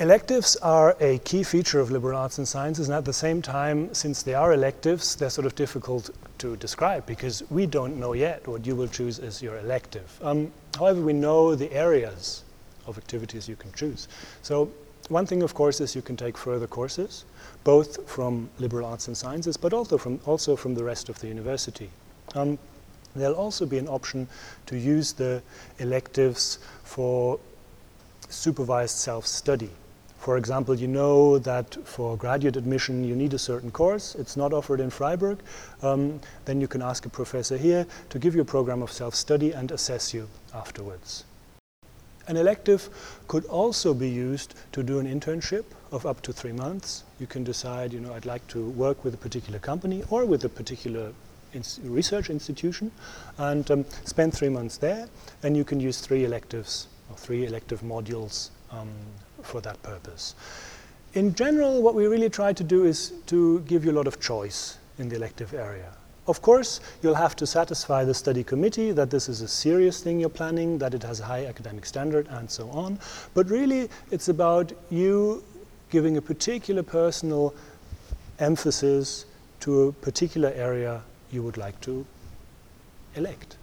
Electives are a key feature of liberal arts and sciences, and at the same time, since they are electives, they're sort of difficult to describe because we don't know yet what you will choose as your elective. Um, however, we know the areas of activities you can choose. So one thing, of course, is you can take further courses, both from liberal arts and sciences, but also from, also from the rest of the university. Um, there'll also be an option to use the electives for supervised self-study. For example, you know that for graduate admission you need a certain course. It's not offered in Freiburg. Um, then you can ask a professor here to give you a program of self-study and assess you afterwards. An elective could also be used to do an internship of up to three months. You can decide, you know, I'd like to work with a particular company or with a particular research institution and um, spend three months there. And you can use three electives or three elective modules um, for that purpose. In general, what we really try to do is to give you a lot of choice in the elective area. Of course, you'll have to satisfy the study committee that this is a serious thing you're planning, that it has a high academic standard, and so on. But really, it's about you giving a particular personal emphasis to a particular area you would like to elect.